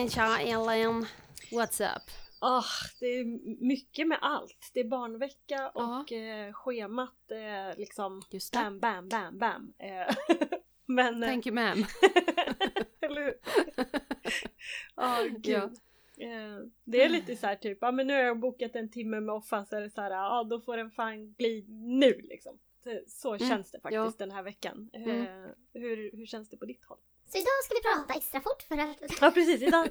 men tja Ellen. What's up? Ah, det är mycket med allt. Det är barnvecka och eh, schemat är liksom Just det. bam, bam, bam, bam. Eh, men... eh, Thank you ma'am. Eller hur? Ja, gud. Ja. Eh, det är lite så här typ, ja men nu har jag bokat en timme med Offa så är det så här, ja då får den fan bli nu liksom. Det- Så Mm, känns det faktiskt ja. den här veckan. Eh, Mm. hur, hur känns det på ditt håll? Så idag ska vi prata extra fort för att... Ja precis, idag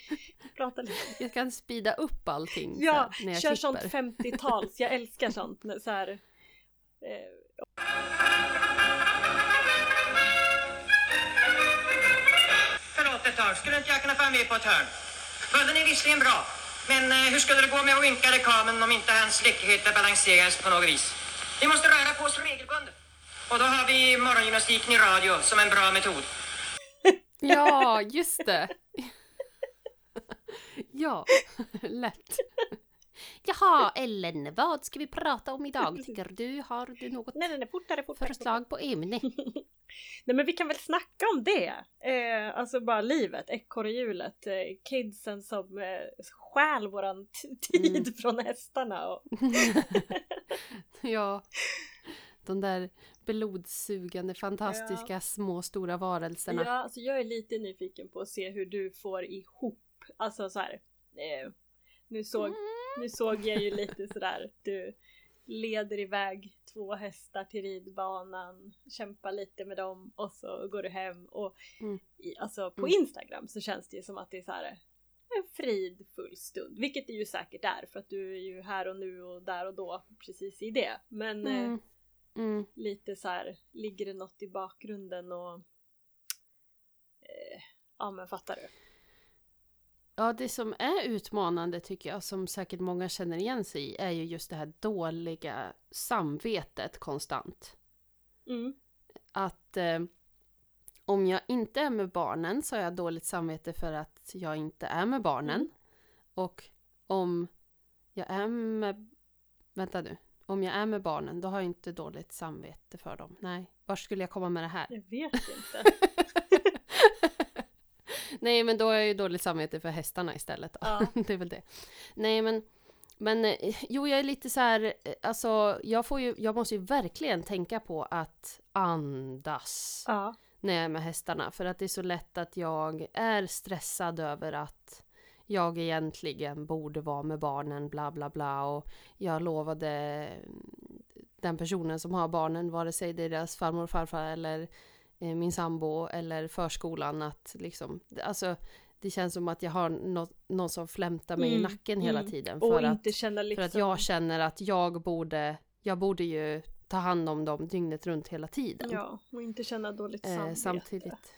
prata lite. Jag kan speeda upp allting så Ja, här, när jag kör klipper. sånt 50-tals, jag älskar sånt. Så här, eh, Förlåt ett tag, skulle inte jag kunna få med på ett hörn? Bullen är visserligen bra, men eh, hur skulle det gå med att ynka rekamen om inte hans läckerheter balanserades på något vis? Vi måste röra på oss regelbundet. Och då har vi morgongymnastiken i radio som en bra metod. Ja, just det! ja, lätt. Jaha, Ellen, vad ska vi prata om idag tycker du? Har du något nej nej nej, fortare, fortare. förslag på ämne? Nej men vi kan väl snacka om det. Eh, alltså bara livet, ekorrhjulet, eh, kidsen som eh, stjäl våran tid Mm. från hästarna. Och, ja, de där blodsugande, fantastiska små stora varelserna. ja, alltså jag är lite nyfiken på att se hur du får ihop, alltså så här. Eh, nu, såg, nu såg jag ju lite sådär, du leder iväg två hästar till ridbanan, kämpar lite med dem och så går du hem och Mm. i, alltså på Mm. Instagram så känns det ju som att det är så här en fridfull stund, vilket det ju säkert är för att du är ju här och nu och där och då precis i det. Men eh, Mm. Lite så här, ligger det något i bakgrunden och eh, ja men fattar du? Ja, det som är utmanande tycker jag, som säkert många känner igen sig i, är ju just det här dåliga samvetet konstant. Mm. Att eh, om jag inte är med barnen så har jag dåligt samvete för att jag inte är med barnen. Mm. Och om jag är med... Vänta nu. Om jag är med barnen, då har jag inte dåligt samvete för dem. Nej, var skulle jag komma med det här? Jag vet inte. Nej, men då har jag ju dåligt samvete för hästarna istället. Ja. det är väl det. Nej, men, men eh, jo, jag är lite så här, eh, alltså, jag, får ju, jag måste ju verkligen tänka på att andas Ja. när jag är med hästarna. För att det är så lätt att jag är stressad över att jag egentligen borde vara med barnen, bla bla bla. Och jag lovade den personen som har barnen, vare sig det är deras farmor och farfar eller eh, min sambo eller förskolan, att liksom, alltså det känns som att jag har något, någon som flämtar mig i Mm, nacken hela mm. tiden. Och För att, liksom... för att jag känner att jag borde, jag borde ju ta hand om dem dygnet runt hela tiden. Ja, och inte känna dåligt Eh, samvete. samtidigt.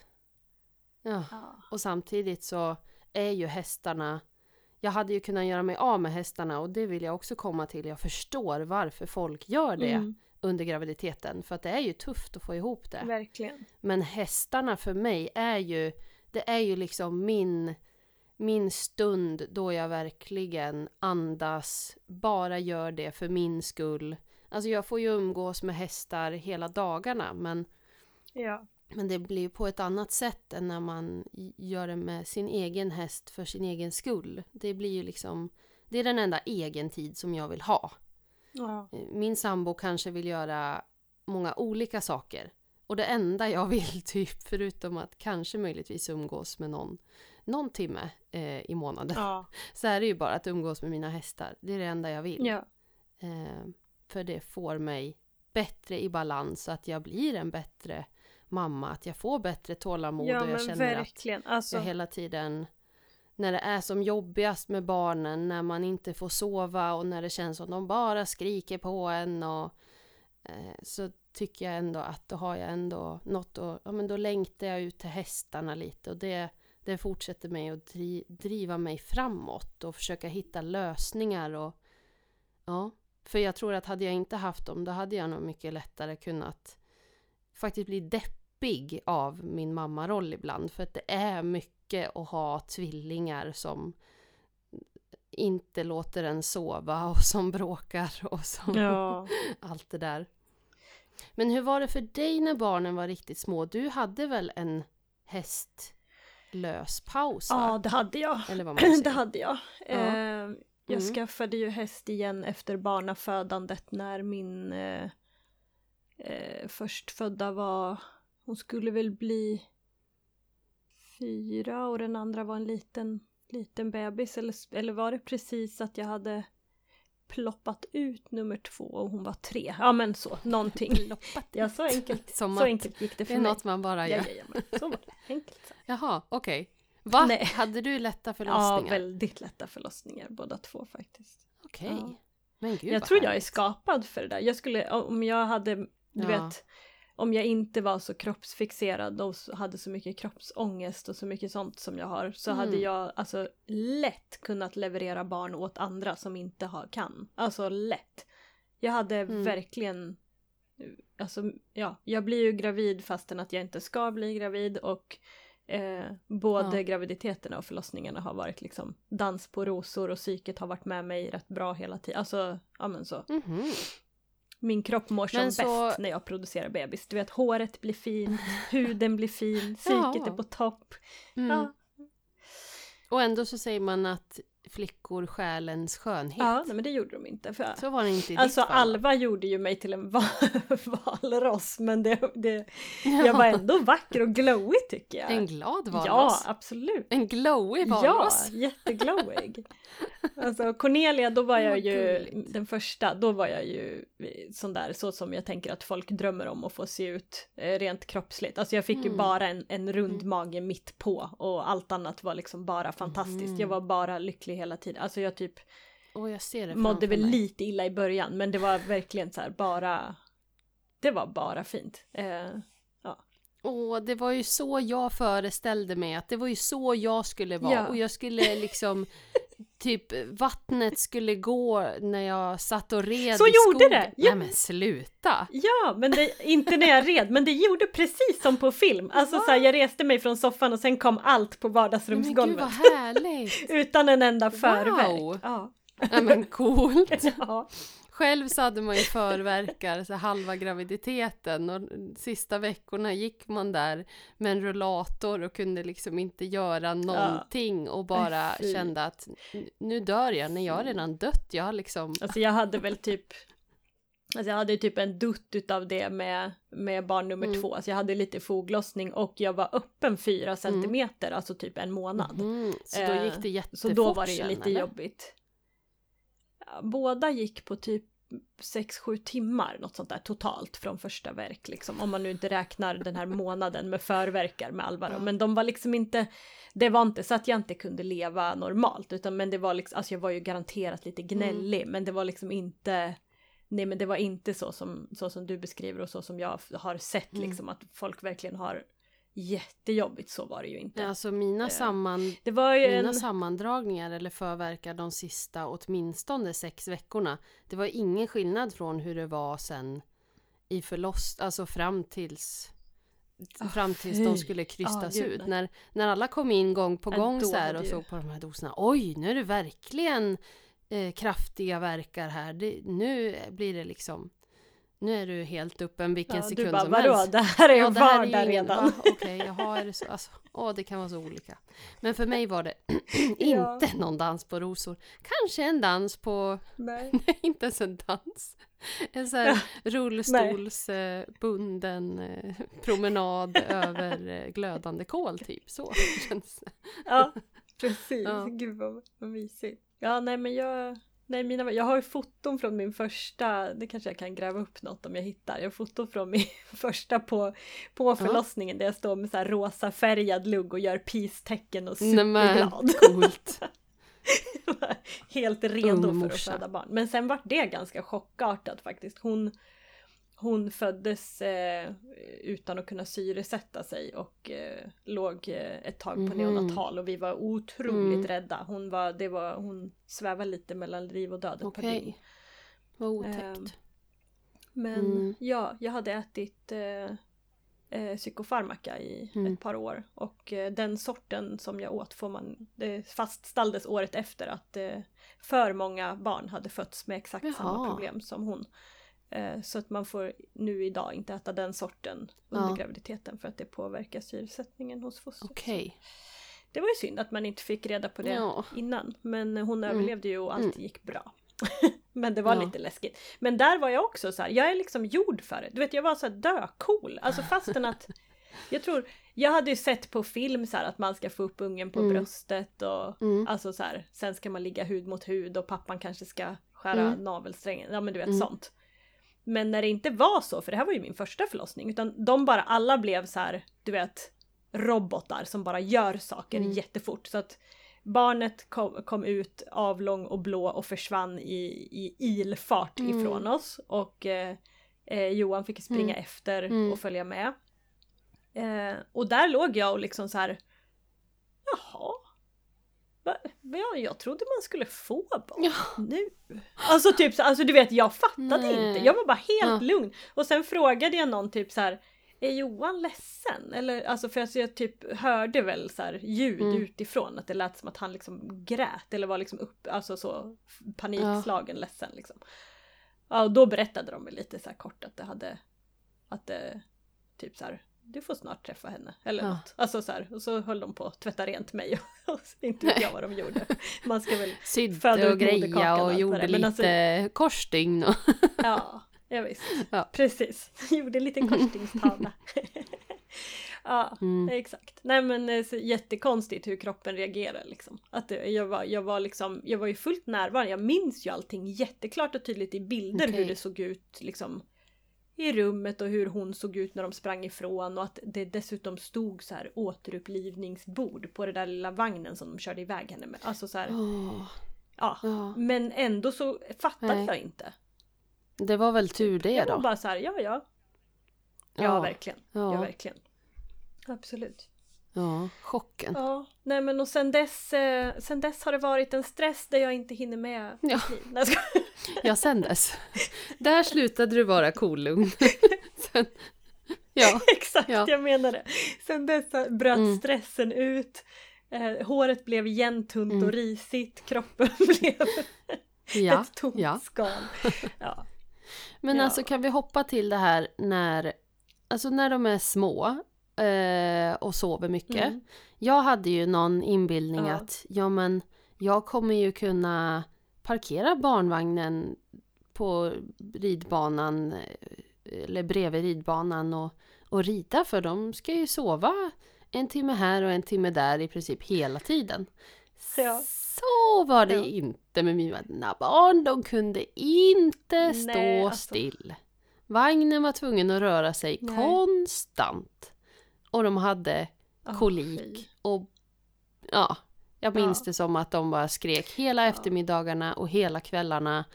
Ja, Ja. och samtidigt så är ju hästarna jag hade ju kunnat göra mig av med hästarna och det vill jag också komma till. Jag förstår varför folk gör det Mm, under graviditeten. För att det är ju tufft att få ihop det. verkligen. Men hästarna för mig är ju, det är ju liksom min, min stund då jag verkligen andas, bara gör det för min skull. Alltså jag får ju umgås med hästar hela dagarna men Ja. Men det blir på ett annat sätt än när man gör det med sin egen häst för sin egen skull. Det blir ju liksom, det är den enda egen tid som jag vill ha. ja. Min sambo kanske vill göra många olika saker. Och det enda jag vill, typ, förutom att kanske möjligtvis umgås med någon, någon timme eh, i månaden, Ja. så är det ju bara att umgås med mina hästar. Det är det enda jag vill. ja. Eh, för det får mig bättre i balans, så att jag blir en bättre mamma, att jag får bättre tålamod Ja och jag känner att verkligen. Alltså, jag hela tiden när det är som jobbigast med barnen, när man inte får sova och när det känns som de bara skriker på en och eh, så tycker jag ändå att då har jag ändå något och ja men då längtar jag ut till hästarna lite och det, det fortsätter mig att dri, driva mig framåt och försöka hitta lösningar och ja, för jag tror att hade jag inte haft dem då hade jag nog mycket lättare kunnat faktiskt bli deppig av min mammaroll ibland för att det är mycket att ha tvillingar som inte låter en sova och som bråkar och som ja. allt det där. Men hur var det för dig när barnen var riktigt små? Du hade väl en häst löspausa. Ja, det hade jag. Eller vad man det hade jag. Ja. Eh, jag Mm. skaffade ju häst igen efter barnafödandet när min eh, eh, förstfödda var, hon skulle väl bli fyra och den andra var en liten, liten bebis. Eller, eller var det precis att jag hade ploppat ut nummer två och hon var tre? Ja men så, någonting. Ploppat Ja, så enkelt, Som så enkelt gick det Det för är mig. något man bara gör. Jajamän, så var det. Enkelt. Så. Jaha, okej. Va? Nej. Hade du lätta Ja, förlossningar? väldigt lätta förlossningar båda två faktiskt. Okej. Ja. Men gud jag tror jag är härligt. skapad för det där. Jag skulle, om jag hade, du Ja. vet, om jag inte var så kroppsfixerad och hade så mycket kroppsångest och så mycket sånt som jag har så hade Mm. jag alltså lätt kunnat leverera barn åt andra som inte har, kan. Alltså lätt. Jag hade Mm. verkligen, alltså ja, jag blir ju gravid fastän att jag inte ska bli gravid och eh, både Ja. graviditeterna och förlossningarna har varit liksom dans på rosor och psyket har varit med mig rätt bra hela tiden. Alltså, ja men så. Mhm. Min kropp mår som så- bäst när jag producerar bebis. Du vet, håret blir fint, huden blir fin, psyket Ja. är på topp. Mm. Ja, Och ändå så säger man att flickor själens skönhet. ja nej, men det gjorde de inte. För, Så var det inte i alltså ditt fall. Alva gjorde ju mig till en val valross men det, det, jag var ändå vacker och glowy tycker jag. En glad valross. Ja, absolut. En glowy Ja, valross. jätteglowig. Alltså Cornelia, då var jag ju gulligt. den första, då var jag ju sån där så som jag tänker att folk drömmer om att få se ut eh, rent kroppsligt. Alltså jag fick ju Mm. bara en, en rund mage mitt på och allt annat var liksom bara fantastiskt. Mm. Jag var bara lycklig hela tiden. Alltså jag typ Åh, jag mådde väl mig. lite illa i början men det var verkligen så här bara det var bara fint. Eh, Åh, det var ju så jag föreställde mig att det var ju så jag skulle vara. Ja. Och jag skulle liksom Typ vattnet skulle gå när jag satt och red Så i gjorde skogen. det! Ja. Nej men sluta! Ja, men det, inte när jag red, men det gjorde precis som på film. Alltså så här, jag reste mig från soffan och sen kom allt på Nej, men gud vardagsrumsgolvet. vad härligt! Utan en enda förverk. Wow. Ja. Nej men coolt! ja. Själv så hade man ju förverkar så halva graviditeten och sista veckorna gick man där med en rullator och kunde liksom inte göra någonting och bara fy. kände att "N- nu dör jag när jag redan dött. Jag har liksom... Alltså jag hade väl typ Alltså jag hade typ en dutt utav det med, med barn nummer Mm. två. Alltså jag hade lite foglossning och jag var öppen fyra centimeter, alltså typ en månad. Mhm, så då Eh, gick det jättefort Så då var det ju lite eller? jobbigt. Båda gick på typ 6-7 timmar, något sånt där totalt från första verk liksom. Om man nu inte räknar den här månaden med förverkar med Alvaro. Men de var liksom inte, det var inte så att jag inte kunde leva normalt utan men det var liksom, alltså jag var ju garanterat lite gnällig men det var liksom inte Nej men det var inte så som, så som du beskriver och så som jag har sett Mm. liksom att folk verkligen har jättejobbigt, så var det ju inte. Alltså mina, Eh, samman, Det var ju mina en... sammandragningar eller förverkar de sista åtminstone sex veckorna. Det var ingen skillnad från hur det var sen i förloss, alltså fram tills Ah, fram tills fy. de skulle krystas Ah, gud, ut. nej. När, när alla kom in gång på Ja, gång så här och såg på de här doserna. Oj, nu är det verkligen eh, kraftiga verkar här. Det, nu blir det liksom Nu är du helt öppen vilken Ja, sekund du bara som vadå, helst. det här är ju Ja, det här är vardag ju ingen- redan. Okej, jaha, är det så? Alltså, åh, det kan vara så olika. Men för mig var det inte någon dans på rosor. Kanske en dans på, Nej. nej inte ens en dans. En sån här rullstolsbunden eh, promenad över eh, glödande kol typ. Så känns det. Ja, precis. Ja. Gud vad, vad mysigt. Ja, nej men jag... Nej, mina, jag har ju foton från min första, det kanske jag kan gräva upp något om jag hittar. Jag har foton från min första på, på förlossningen där jag står med så här rosa färgad lugg och gör peace-tecken och Nej superglad. coolt. Helt redo Ung för att föda barn. Men sen var det ganska chockartat faktiskt. Hon, hon föddes eh, utan att kunna syresätta sig och eh, låg eh, ett tag på Mhm. neonatal och vi var otroligt Mm. rädda. Hon, var, det var, hon svävade lite mellan liv och död ett par Okej. dygn. Vad otäckt. Ehm, Men Mm. ja, jag hade ätit eh, eh, psykofarmaka i Mm. ett par år och eh, den sorten som jag åt får man, det fastställdes året efter att eh, för många barn hade fötts med exakt samma Jaha. problem som hon. Eh, så att man får nu idag inte äta den sorten under Ja. graviditeten för att det påverkar syresättningen hos fostret. Okej. det var ju synd att man inte fick reda på det Ja. innan. Men hon Mm. överlevde ju och allt Mm. gick bra. Men det var Ja. lite läskigt. Men där var jag också så här, jag är liksom gjord för det. Du vet jag var så här döcool. Alltså fastän att jag tror, jag hade ju sett på film så här att man ska få upp ungen på Mm. bröstet och Mm. alltså så här, sen ska man ligga hud mot hud och pappan kanske ska skära Mm. navelsträngen. Ja men du vet Mm. sånt. Men när det inte var så, för det här var ju min första förlossning, utan de bara alla blev så här, du vet, robotar som bara gör saker Mm. jättefort. Så att barnet kom, kom ut avlång och blå och försvann i, i ilfart Mm. ifrån oss. Och eh, eh, Johan fick springa Mm. efter Mm. och följa med. Eh, och där låg jag och liksom så här. Jaha. Ja, jag trodde man skulle få barn Ja. nu. Alltså typ så, alltså du vet jag fattade Nej. inte. Jag var bara helt Ja. lugn. Och sen frågade jag någon typ så här. Är Johan ledsen? Eller alltså för att jag typ hörde väl så här ljud Mm. utifrån att det lät som att han liksom grät eller var liksom upp, alltså så panikslagen ledsen liksom. Ja och då berättade de väl lite så kort att det hade att det typ så här du får snart träffa henne eller Ja. något. Alltså så här, och så höll de på att tvätta rent mig och inte vet jag vad de gjorde. Man ska väl, Sydde och greja och gjorde alltså- lite korsstygn och... ja, ja visst. Ja. Precis, gjorde en liten korsstygnstavla. ja, Mm. exakt. Nej men eh, så jättekonstigt hur kroppen reagerar liksom. Att det, jag, var, jag var liksom, jag var ju fullt närvarande, jag minns ju allting jätteklart och tydligt i bilder hur Okej. det såg ut liksom i rummet och hur hon såg ut när de sprang ifrån och att det dessutom stod så här återupplivningsbord på den där lilla vagnen som de körde iväg henne med. Alltså så här, Åh, ja. ja. Men ändå så fattade Nej. jag inte. Det var väl tur det Jag var då. bara så här, ja ja. Ja, Ja. verkligen. Ja. verkligen. Absolut. Ja, chocken. Ja, nej men och sen dess, eh, sen dess har det varit en stress där jag inte hinner med Ja. Ja, sen dess. Där slutade du vara kolugn. Sen, ja, Exakt, Ja. jag menar det. Sen dess bröt Mm. stressen ut. Eh, håret blev igen tunt Mm. och risigt. Kroppen blev ja, ett tomt ja. skal. Ja. Men alltså kan vi hoppa till det här när, alltså när de är små eh, och sover mycket. Mm. Jag hade ju någon inbildning Ja. att ja men jag kommer ju kunna parkera barnvagnen på ridbanan eh, eller bredvid ridbanan och, och rida för de ska ju sova en timme här och en timme där i princip hela tiden. Ja. Så var det Ja. inte med mina barn. De kunde inte stå Nej, alltså. still. Vagnen var tvungen att röra sig Nej. konstant. Och de hade kolik. Och ja, jag minns Ja. det som att de bara skrek hela eftermiddagarna och hela kvällarna.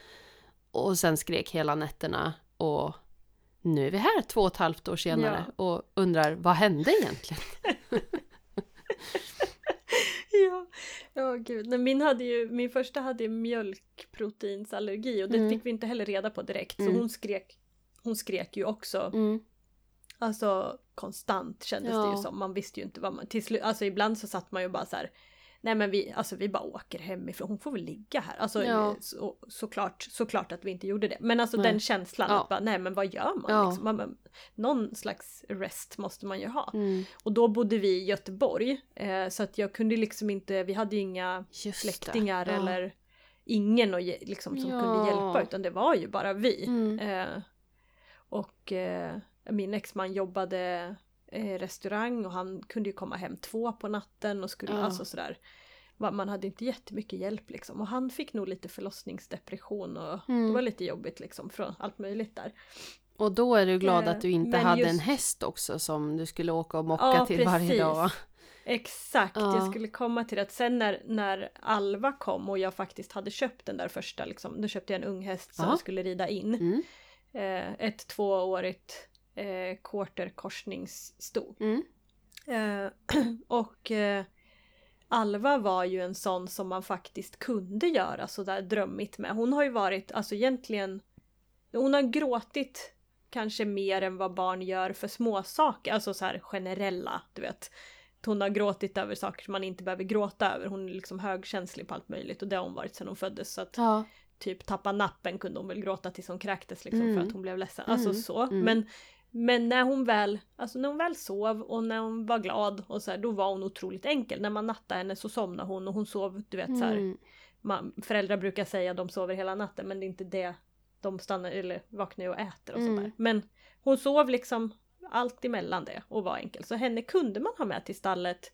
Och sen skrek hela nätterna. Och nu är vi här två och ett halvt år senare och undrar vad hände egentligen? Ja, ja gud. Nej, min, hade ju, min första hade ju mjölkproteinsallergi och det Mm. fick vi inte heller reda på direkt. Mm. Så hon skrek, hon skrek ju också. Mm. Alltså konstant kändes det Ja. ju som. Man visste ju inte vad man... Till slut, alltså ibland så satt man ju bara så här. Nej men vi, alltså vi bara åker hemifrån, hon får väl ligga här. Alltså Ja. så, såklart, såklart att vi inte gjorde det. Men alltså Nej. den känslan Ja. att bara, nej men vad gör man? Ja. Liksom? Man, någon slags rest måste man ju ha. Mm. Och då bodde vi i Göteborg. Eh, så att jag kunde liksom inte, vi hade ju inga Just det. släktingar eller ingen ge- liksom, som kunde hjälpa utan det var ju bara vi. Mm. Eh, och eh, min exman jobbade eh, restaurang och han kunde ju komma hem två på natten och skulle Ja. alltså sådär. Man hade inte jättemycket hjälp liksom och han fick nog lite förlossningsdepression och Mm. det var lite jobbigt liksom från allt möjligt där. Och då är du glad Eh, att du inte men hade en just- häst också som du skulle åka och mocka Ja, till varje precis. dag. va? Exakt, Ja. jag skulle komma till det. Att sen när, när Alva kom och jag faktiskt hade köpt den där första, liksom, då köpte jag en ung häst som Ja. skulle rida in. Mm. Eh, ett tvåårigt eh, quarterkorsningssto. Mm. Eh, och eh, Alva var ju en sån som man faktiskt kunde göra sådär drömmigt med. Hon har ju varit, alltså egentligen, hon har gråtit kanske mer än vad barn gör för små saker, alltså så här generella, du vet. Hon har gråtit över saker som man inte behöver gråta över. Hon är liksom högkänslig på allt möjligt och det har hon varit sedan hon föddes. Så att Ja. typ tappa nappen kunde hon väl gråta tills hon kräktes liksom Mm. för att hon blev ledsen. Alltså Mm. så. Mm. Men, men när hon väl, alltså när hon väl sov och när hon var glad och så här, då var hon otroligt enkel. När man nattade henne så somnade hon och hon sov, du vet så här, Mm. man, föräldrar brukar säga att de sover hela natten men det är inte det de stannar eller vaknar och äter och Mm. sådär. Men hon sov liksom allt emellan det och var enkel. Så henne kunde man ha med till stallet.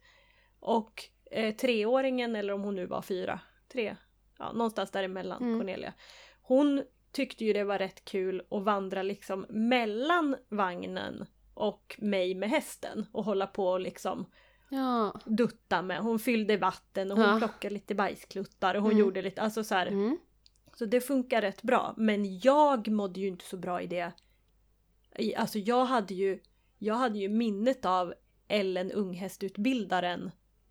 Och eh, treåringen eller om hon nu var fyra, tre, ja någonstans däremellan Mm. Cornelia. Hon tyckte ju det var rätt kul att vandra liksom mellan vagnen och mig med hästen och hålla på och liksom Ja. dutta med. Hon fyllde vatten och hon Ja. plockade lite bajskluttar och hon Mm. gjorde lite, alltså så här. Mm. Så det funkar rätt bra. Men jag mådde ju inte så bra i det. Alltså jag hade ju, jag hade ju minnet av Ellen unghästutbildaren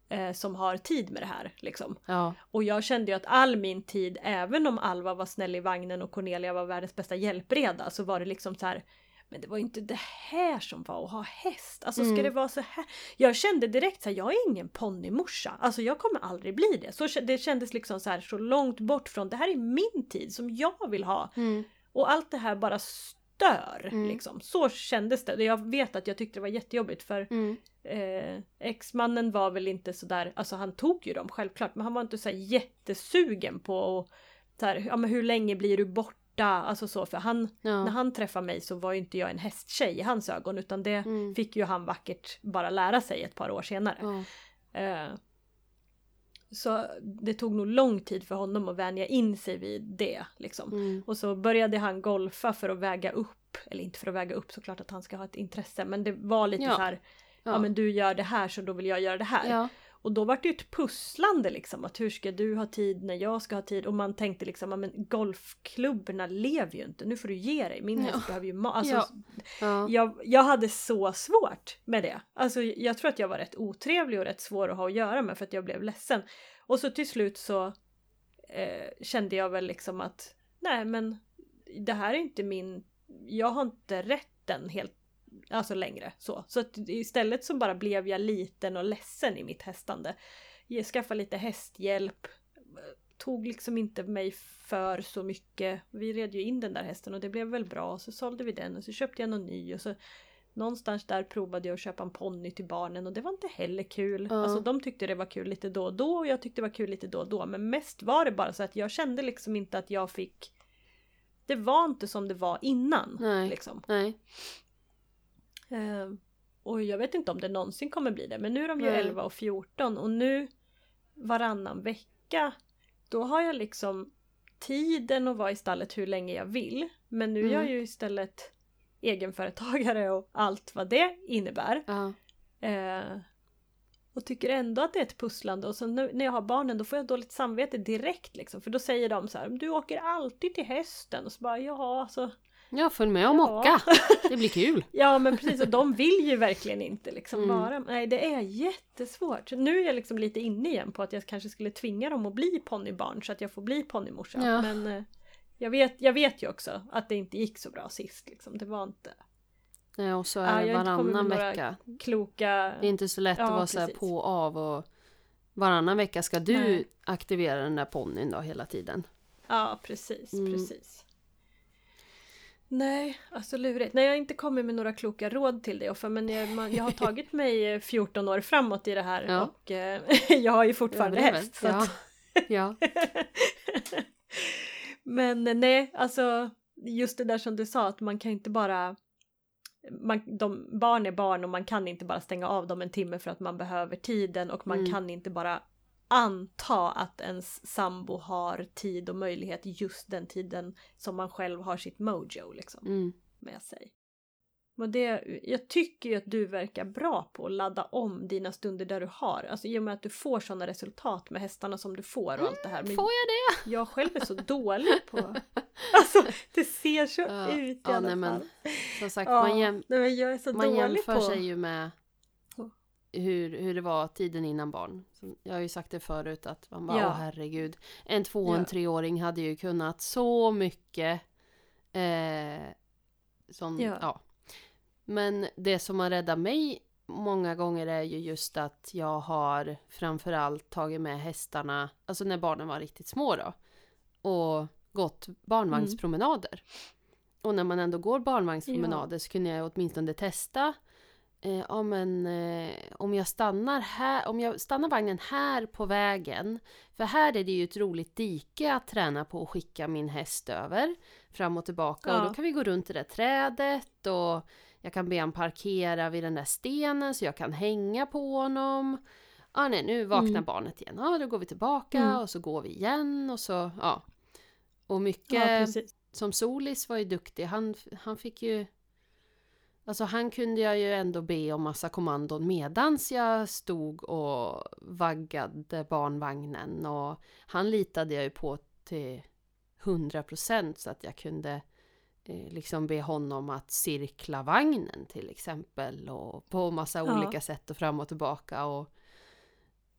eh, som har tid med det här. Liksom. Ja. Och jag kände ju att all min tid, även om Alva var snäll i vagnen och Cornelia var världens bästa hjälpreda, så var det liksom så här. Men det var ju inte det här som var att ha häst. Alltså ska Mm. det vara så här? Jag kände direkt så här, jag är ingen ponnymorsa. Alltså jag kommer aldrig bli det. Så det kändes liksom så här så långt bort från, det här är min tid som jag vill ha. Mm. Och allt det här bara stör. Mm. Liksom. Så kändes det. Jag vet att jag tyckte det var jättejobbigt för Mm. eh, exmannen var väl inte sådär, alltså han tog ju dem självklart men han var inte så jättesugen på att så här, ja men hur länge blir du borta? Alltså så för han, Ja. när han träffade mig så var ju inte jag en hästtjej i hans ögon utan det Mm. fick ju han vackert bara lära sig ett par år senare. Ja. Eh, så det tog nog lång tid för honom att vänja in sig vid det liksom. Mm. Och så började han golfa för att väga upp, eller inte för att väga upp såklart att han ska ha ett intresse men det var lite Ja. så här ja. Ja. men du gör det här så då vill jag göra det här. Ja. Och då var det ju ett pusslande liksom att hur ska du ha tid när jag ska ha tid och man tänkte liksom ja men golfklubborna lever ju inte, nu får du ge dig, min Ja. häst behöver ju mat. Alltså, Ja. Ja. jag, jag hade så svårt med det. Alltså jag tror att jag var rätt otrevlig och rätt svår att ha att göra med för att jag blev ledsen. Och så till slut så eh, kände jag väl liksom att nej men det här är inte min, jag har inte rätten helt, alltså längre så. Så att istället så bara blev jag liten och ledsen i mitt hästande. Jag skaffade lite hästhjälp, tog liksom inte mig för så mycket. Vi red ju in den där hästen och det blev väl bra. Så sålde vi den och så köpte jag någon ny och så någonstans där provade jag att köpa en ponny till barnen och det var inte heller kul. Ja. Alltså de tyckte det var kul lite då och då och jag tyckte det var kul lite då och då. Men mest var det bara så att jag kände liksom inte att jag fick det var inte som det var innan. Nej. Liksom. Nej. Eh, och jag vet inte om det någonsin kommer bli det. Men nu är de ju Nej. 11 och 14 och nu varannan vecka då har jag liksom tiden att vara i stallet hur länge jag vill. Men nu är jag Mm. ju istället egenföretagare och allt vad det innebär. Ja. Eh, och tycker ändå att det är ett pusslande och så nu, när jag har barnen då får jag dåligt samvete direkt liksom. För då säger de så här, du åker alltid till hästen. Och så bara, ja alltså. Ja, följ med och Ja. mocka. Det blir kul. Ja men precis och de vill ju verkligen inte liksom Mm. vara, nej det är jättesvårt. Så nu är jag liksom lite inne igen på att jag kanske skulle tvinga dem att bli ponnybarn så att jag får bli ponnymorsa. Ja. Men eh, jag, vet, jag vet ju också att det inte gick så bra sist liksom. Det var inte Nej, och så Ja, är det kommit varannan vecka. kloka... Det är inte så lätt Ja, att vara så precis. på och av och varannan vecka ska du Nej. aktivera den där ponnyn då hela tiden. Ja precis, Mm. precis. Nej, alltså lurigt. Nej, jag har inte kommit med några kloka råd till dig Offa, men jag, man, jag har tagit mig eh, 14 år framåt i det här Ja. och eh, jag har ju fortfarande häst. Ja. Ja. men eh, nej, alltså just det där som du sa att man kan inte bara man, de, barn är barn och man kan inte bara stänga av dem en timme för att man behöver tiden och man Mm. kan inte bara anta att ens sambo har tid och möjlighet just den tiden som man själv har sitt mojo liksom Mm. med sig. Men det, jag tycker ju att du verkar bra på att ladda om dina stunder där du har. Alltså i och med att du får sådana resultat med hästarna som du får och allt det här. Men Får jag det? jag själv är så dålig på... Alltså det ser så Ja, ut i ja, alla nej, men fall. Som sagt, Ja, man, jäm, nej, men man dålig jämför på... sig ju med hur, hur det var tiden innan barn. Jag har ju sagt det förut att man bara, Ja. åh herregud. En två och en Ja. treåring hade ju kunnat så mycket. Eh, som, Ja. ja. Men det som har räddat mig många gånger är ju just att jag har framförallt tagit med hästarna, alltså när barnen var riktigt små då. Och gått barnvagnspromenader. och när man ändå går barnvagnspromenader så kunde jag åtminstone testa eh, ja, men, eh, om jag stannar här, om jag stannar vagnen här på vägen, för här är det ju ett roligt dike att träna på och skicka min häst över fram och tillbaka Ja. och då kan vi gå runt det där trädet och jag kan be han parkera vid den där stenen så jag kan hänga på honom. Ja, nej, nu vaknar Mm. barnet igen. Ja, då går vi tillbaka Mm. och så går vi igen och så, ja. Och mycket, Ja, som Solis var ju duktig, han, han fick ju... Alltså han kunde jag ju ändå be om massa kommandon medans jag stod och vaggade barnvagnen och han litade jag ju på till 100% så att jag kunde eh, liksom be honom att cirkla vagnen till exempel och på massa Ja. olika sätt och fram och tillbaka och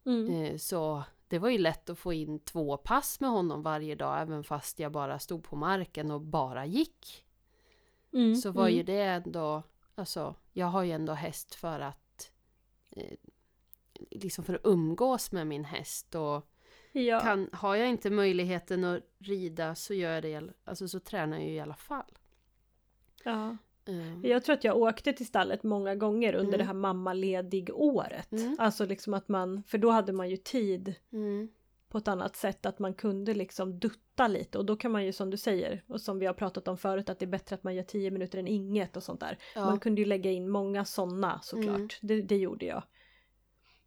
Mm. Eh, Så det var ju lätt att få in två pass med honom varje dag även fast jag bara stod på marken och bara gick. Mm. Så var ju mm. det ändå, alltså jag har ju ändå häst för att eh, liksom för att umgås med min häst och Ja. kan, har jag inte möjligheten att rida så gör jag det, alltså så tränar jag ju i alla fall. ja. Eh, Jag tror att jag åkte till stallet många gånger under Mm. det här mammaledig-året. Mm. Alltså liksom att man, för då hade man ju tid Mm, på ett annat sätt att man kunde liksom dutta lite och då kan man ju som du säger och som vi har pratat om förut att det är bättre att man gör 10 minuter än inget och sånt där. ja. Man kunde ju lägga in många sådana såklart. Mm. Det, det gjorde jag.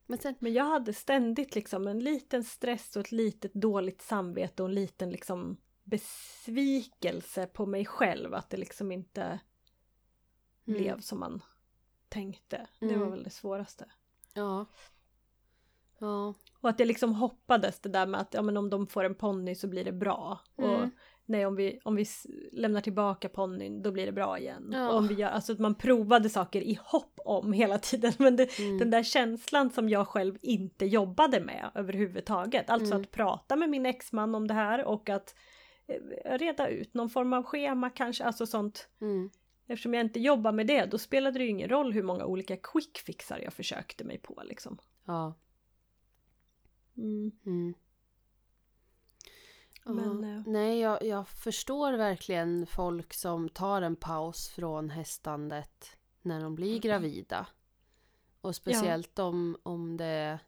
Men sen, Men jag hade ständigt liksom en liten stress och ett litet dåligt samvete och en liten liksom besvikelse på mig själv att det liksom inte Mm. blev som man tänkte. Det Mm. var väl det svåraste. ja. Ja. Och att jag liksom hoppades det där med att ja, men om de får en ponny så blir det bra. Och Mm. nej, om vi, om vi lämnar tillbaka ponnyn då blir det bra igen. Ja. Och om vi gör, alltså att man provade saker i hopp om hela tiden. Men det, Mm. den där känslan som jag själv inte jobbade med överhuvudtaget. Alltså Mm. att prata med min exman om det här och att eh, reda ut någon form av schema kanske, alltså sånt. Mm. Eftersom jag inte jobbar med det, då spelade det ju ingen roll hur många olika quickfixar jag försökte mig på liksom. Ja. Mm. Mm. Men, Ja. eh, Nej, jag, jag förstår verkligen folk som tar en paus från hästandet när de blir gravida. Och speciellt om, om, det,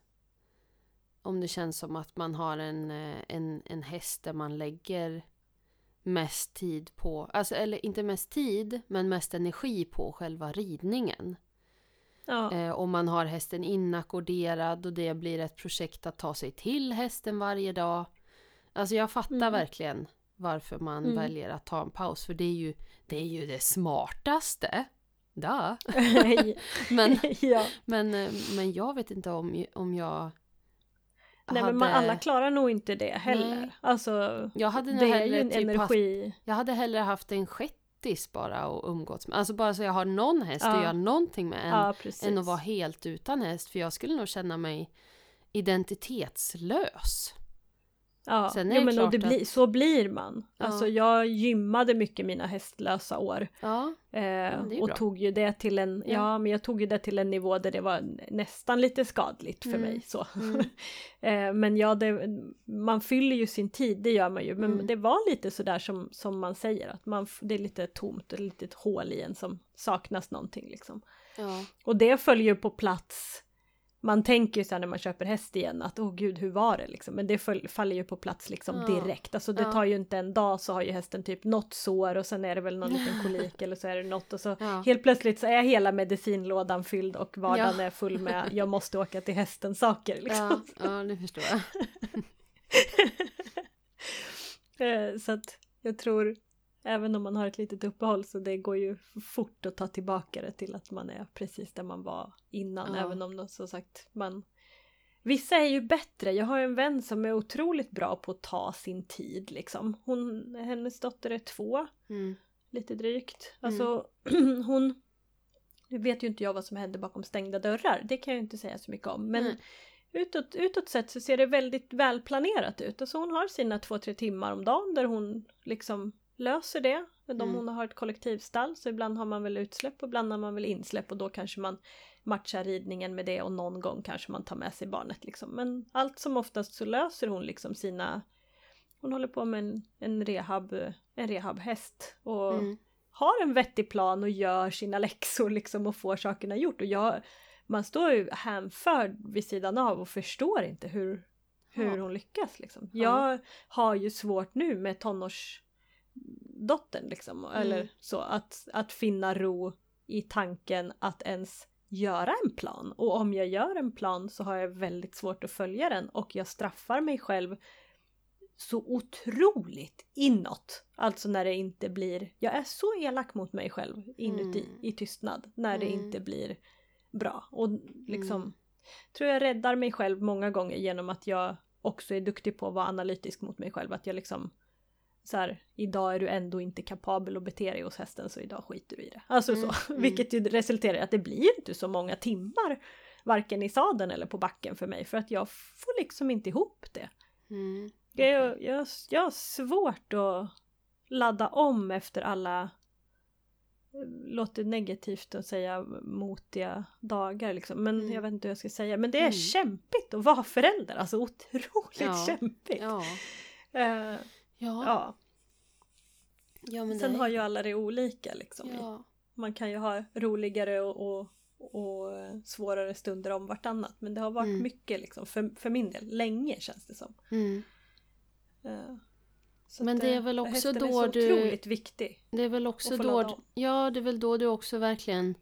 om det känns som att man har en, eh, en, en häst där man lägger mest tid på, alltså, eller inte mest tid, men mest energi på själva ridningen. Ja. Eh, om man har hästen inackorderad och det blir ett projekt att ta sig till hästen varje dag. Alltså jag fattar Mm. verkligen varför man Mm. väljer att ta en paus för det är ju det, är ju det smartaste. Da. Men, ja. men, eh, men jag vet inte om, om jag Nej hade, men man, alla klarar nog inte det heller. Nej. Alltså jag hade det är ju en typ haft, energi. jag hade hellre haft en shettis bara och umgåtts med. Alltså bara så jag har någon häst Ja. att göra någonting med än, Ja än att vara helt utan häst. För jag skulle nog känna mig identitetslös. Ja, Sen är jo, det men och det klart blir, så blir man. Ja. Alltså jag gymmade mycket mina hästlösa år. Ja, Eh, och bra. tog ju det till en, ja. Ja. men jag tog ju det till en nivå där det var nästan lite skadligt för Mm. mig. Så. Mm. eh, men ja, det, man fyller ju sin tid, det gör man ju. Men Mm. det var lite sådär som, som man säger, att man, det är lite tomt, ett litet hål i en som saknas någonting liksom. Och det följer ju på plats. Man tänker ju sen när man köper häst igen att åh gud hur var det liksom. Men det faller ju på plats liksom Ja. direkt. Alltså det Ja. tar ju inte en dag så har ju hästen typ något sår och sen är det väl någon liten kolik eller så är det något och så ja. helt plötsligt så är hela medicinlådan fylld och vardagen är full med jag måste åka till hästen saker liksom. Ja, det förstår jag. Eh, så att jag tror även om man har ett litet uppehåll så det går ju fort att ta tillbaka det till att man är precis där man var innan. Ja. Även om som sagt man Vissa är ju bättre. Jag har en vän som är otroligt bra på att ta sin tid liksom. Hon, hennes dotter är två, Mm. lite drygt. Mm. Alltså hon Nu vet ju inte jag vad som händer bakom stängda dörrar. Det kan jag ju inte säga så mycket om. Men utåt, utåt sett så ser det väldigt välplanerat ut. Alltså hon har sina två, tre timmar om dagen där hon liksom löser det. De Mm. Hon har ett kollektivstall så ibland har man väl utsläpp och ibland har man väl insläpp och då kanske man matchar ridningen med det och någon gång kanske man tar med sig barnet liksom. Men allt som oftast så löser hon liksom sina Hon håller på med en, en rehab en rehabhäst och Mm. har en vettig plan och gör sina läxor liksom och får sakerna gjort. Och jag, man står ju hänförd vid sidan av och förstår inte hur, hur Ja. hon lyckas liksom. Ja. Jag har ju svårt nu med tonårsdottern liksom, eller Mm. så, att, att finna ro i tanken att ens göra en plan. Och om jag gör en plan så har jag väldigt svårt att följa den och jag straffar mig själv så otroligt inåt. Alltså när det inte blir, jag är så elak mot mig själv inuti Mm. i tystnad när det Mm. inte blir bra. Och liksom Mm. tror jag räddar mig själv många gånger genom att jag också är duktig på att vara analytisk mot mig själv. Att jag liksom så här, idag är du ändå inte kapabel att bete dig hos hästen så idag skiter du i det. Alltså Mm, så, mm. vilket ju resulterar i att det blir inte så många timmar varken i sadeln eller på backen för mig för att jag får liksom inte ihop det. Mm. Jag, jag, jag har svårt att ladda om efter alla låter negativt att säga motiga dagar liksom. Men Mm. jag vet inte hur jag ska säga. Men det är Mm. kämpigt att vara förälder. Alltså otroligt Ja. kämpigt. Ja. Eh, Ja. ja. ja men Sen det, har ju alla det olika liksom. ja. Man kan ju ha roligare och, och, och svårare stunder om vartannat. Men det har varit Mm. mycket liksom för, för min del. Länge känns det som. Mm. Eh, så Men att, det är eh, väl också hästen då är så du- otroligt viktig. Det är väl också då... Ja, det är väl då du också verkligen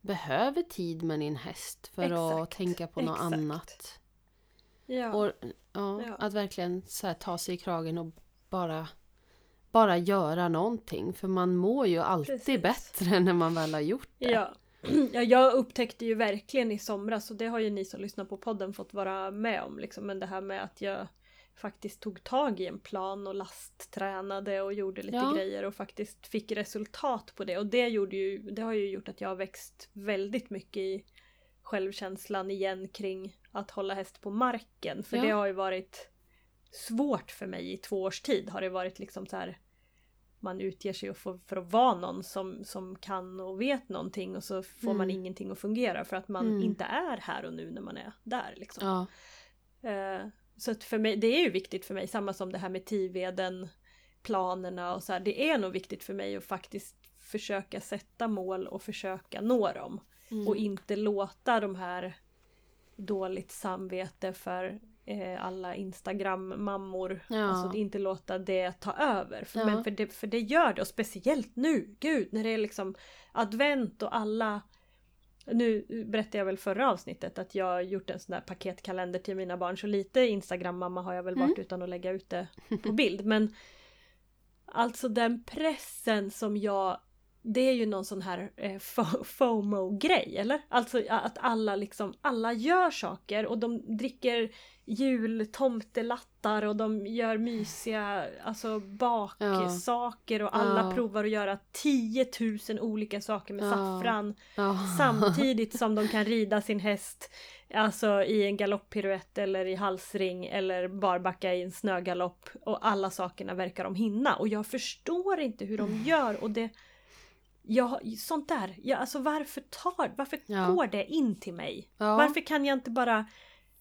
behöver tid med din häst för att Exakt, tänka på något exakt. annat. Ja. Och, ja, Ja. Att verkligen så här, ta sig i kragen och bara, bara göra någonting. För man mår ju alltid Precis. bättre när man väl har gjort det. Ja. ja, jag upptäckte ju verkligen i somras och det har ju ni som lyssnar på podden fått vara med om liksom. Men det här med att jag faktiskt tog tag i en plan och lasttränade och gjorde lite Ja. grejer och faktiskt fick resultat på det. Och det, gjorde ju, det har ju gjort att jag har växt väldigt mycket i självkänslan igen kring att hålla häst på marken. För Ja. det har ju varit svårt för mig i två års tid. Har det varit liksom så här man utger sig för, för att vara någon som, som kan och vet någonting och så får man Mm. ingenting att fungera för att man Mm. inte är här och nu när man är där. Liksom. Ja, Eh, så för mig, det är ju viktigt för mig, samma som det här med Tiveden, planerna och så här. Det är nog viktigt för mig att faktiskt försöka sätta mål och försöka nå dem. mm. Och inte låta de här dåligt samvete för eh, alla Instagram-mammor. Ja. Alltså inte låta det ta över. För, Ja. men för, det, för det gör det och speciellt nu, gud, när det är liksom advent och alla nu berättade jag väl förra avsnittet att jag har gjort en sån där paketkalender till mina barn så lite Instagram-mamma har jag väl varit utan att lägga ut det på bild men Alltså den pressen som jag Det är ju någon sån här eh, fo- FOMO-grej eller? Alltså att alla liksom Alla gör saker och de dricker jultomtelattar och de gör mysiga alltså baksaker och alla Ja. provar att göra 10 000 olika saker med Ja. saffran ja. samtidigt som de kan rida sin häst Alltså i en galopppiruett eller i halsring eller barbacka i en snögalopp och alla sakerna verkar de hinna och jag förstår inte hur de gör och det Ja, sånt där. Ja, alltså varför tar, varför Ja. går det in till mig? Ja. Varför kan jag inte bara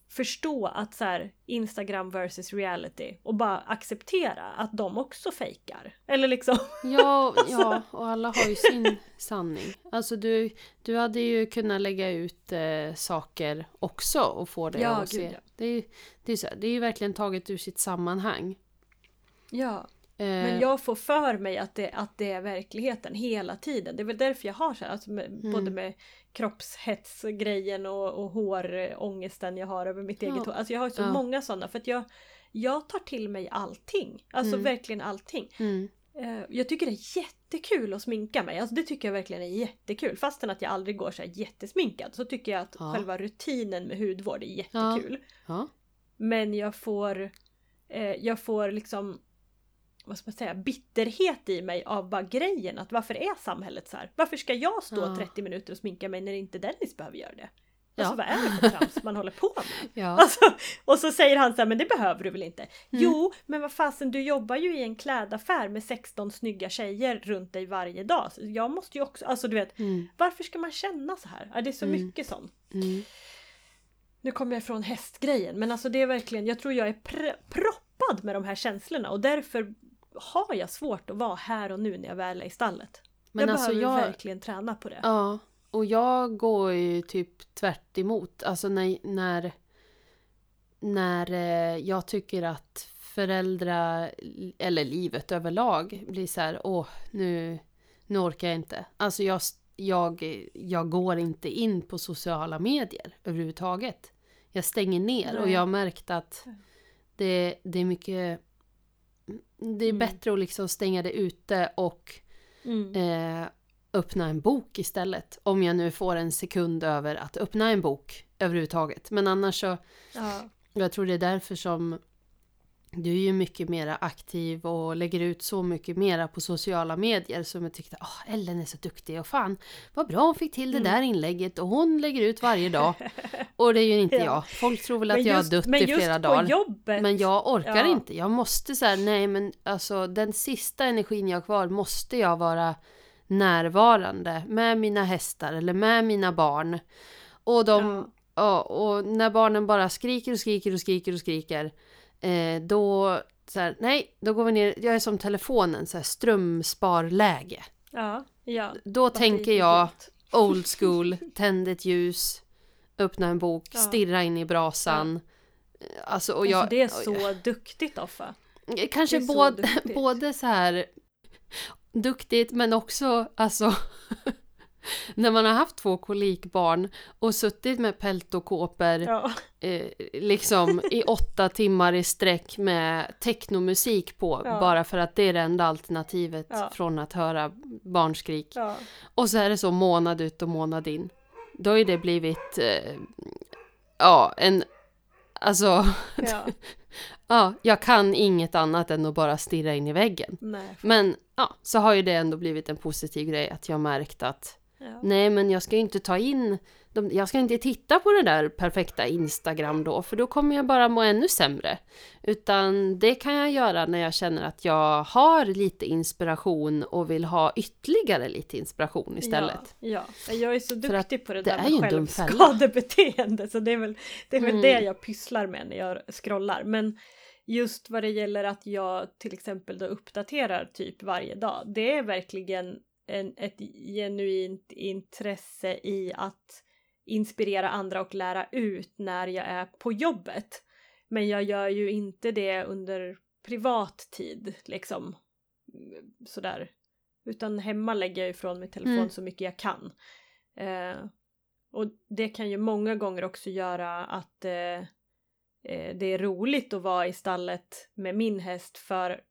förstå att så här Instagram versus reality och bara acceptera att de också fejkar? Eller liksom Ja, ja, och alla har ju sin sanning. Alltså du, du hade ju kunnat lägga ut eh, saker också och få det Ja, att gud, se. ja. Det, är, det, är så här, det är ju verkligen taget ur sitt sammanhang. Ja. Eh, Men jag får för mig att det, att det är verkligheten hela tiden. Det är väl därför jag har så här, alltså med, Mm. både med kroppshetsgrejen och, och hårångesten jag har över mitt Ja. eget hår. Alltså jag har så Ja. många sådana för att jag, jag tar till mig allting. Alltså Mm. verkligen allting. mm, Eh, jag tycker det är jättekul att sminka mig. Alltså det tycker jag verkligen är jättekul. Fastän att jag aldrig går så här jättesminkad så tycker jag att Ja. själva rutinen med hudvård är jättekul. Men jag får, eh, jag får liksom, vad ska man säga, bitterhet i mig av bara grejen att varför är samhället så här? Varför ska jag stå Ja. 30 minuter och sminka mig när inte Dennis behöver göra det? Ja. Alltså vad är det för trams man håller på med? ja, Alltså, och så säger han så här, men det behöver du väl inte? Mm. Jo, men vad fasen du jobbar ju i en klädaffär med 16 snygga tjejer runt dig varje dag. Så jag måste ju också, alltså du vet, mm, varför ska man känna så här? Ja, det är så Mm. mycket sånt. mm, Nu kommer jag ifrån hästgrejen men alltså det är verkligen, jag tror jag är pr- proppad med de här känslorna och därför har jag svårt att vara här och nu när jag väl är i stallet. Men jag alltså behöver jag, verkligen träna på det. Ja, och jag går ju typ tvärt emot. Alltså när, när, när eh, jag tycker att föräldrar, eller livet överlag, blir så här, åh, nu, nu orkar jag inte. Alltså jag, jag, jag går inte in på sociala medier överhuvudtaget. Jag stänger ner och Nej. jag har märkt att det, det är mycket... Det är Mm. bättre att liksom stänga det ute och Mm. eh, öppna en bok istället. Om jag nu får en sekund över att öppna en bok överhuvudtaget. Men annars så, Ja. jag tror det är därför som du är ju mycket mer aktiv och lägger ut så mycket mera på sociala medier som jag tyckte, åh Ellen är så duktig och fan vad bra hon fick till det Mm. där inlägget och hon lägger ut varje dag. Och det är ju inte Ja. jag. Folk tror väl att Men jag har just- dött i flera just dagar. jobbet. Men jag orkar Ja. inte. Jag måste säga nej men alltså den sista energin jag har kvar måste jag vara närvarande med mina hästar eller med mina barn. Och de, Ja. ja. och när barnen bara skriker och skriker och skriker och skriker. Eh, då, så här, nej, då går vi ner. Jag är som telefonen, så här strömsparläge. Ja, ja. Då Batteri tänker jag old school, tänd ett ljus, öppna en bok, Ja. stirra in i brasan. Alltså, och jag, alltså, det är så duktigt Offa. Kanske är så både, duktigt. både så här duktigt men också alltså när man har haft två kolikbarn och suttit med peltokåpor Ja. eh, liksom i åtta timmar i sträck med technomusik på Ja. bara för att det är det enda alternativet Ja. från att höra barnskrik. Och så är det så månad ut och månad in. Då har ju det blivit eh, ja en alltså ja. Ja, jag kan inget annat än att bara stirra in i väggen. Nej. Men ja, så har ju det ändå blivit en positiv grej att jag märkt att Ja. nej, men jag ska ju inte ta in, de, jag ska inte titta på det där perfekta Instagram då, för då kommer jag bara må ännu sämre. Utan det kan jag göra när jag känner att jag har lite inspiration och vill ha ytterligare lite inspiration istället. Ja, ja. jag är så duktig på det, det där med självskadebeteende så det är väl, det, är väl Mm. det jag pysslar med när jag scrollar. Men just vad det gäller att jag till exempel då uppdaterar typ varje dag, det är verkligen en, ett genuint intresse i att inspirera andra och lära ut när jag är på jobbet. Men jag gör ju inte det under privat tid liksom. Sådär. Utan hemma lägger jag ifrån mig telefon Mm. så mycket jag kan. Eh, och det kan ju många gånger också göra att eh, eh, det är roligt att vara i stallet med min häst för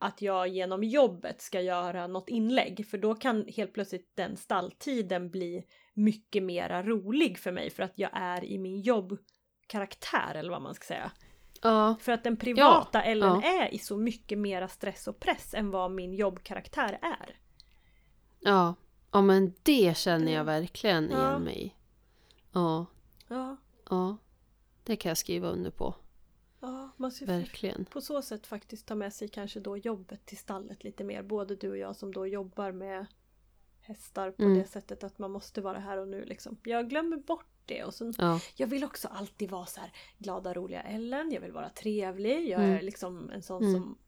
att jag genom jobbet ska göra något inlägg. För då kan helt plötsligt den stalltiden bli mycket mera rolig för mig för att jag är i min jobbkaraktär eller vad man ska säga. Ja, För att den privata Ellen ja. är i så mycket mera stress och press än vad min jobbkaraktär är. ja, ja, men det känner jag Det- verkligen igen Ja. mig i. Ja, Ja, ja, det kan jag skriva under på, ja man ska verkligen. på så sätt faktiskt ta med sig kanske då jobbet till stallet lite mer. Både du och jag som då jobbar med hästar på Mm. det sättet att man måste vara här och nu liksom. Jag glömmer bort det och sen Ja, jag vill också alltid vara så här glada roliga Ellen, jag vill vara trevlig, jag Mm. är liksom en sån Mm. som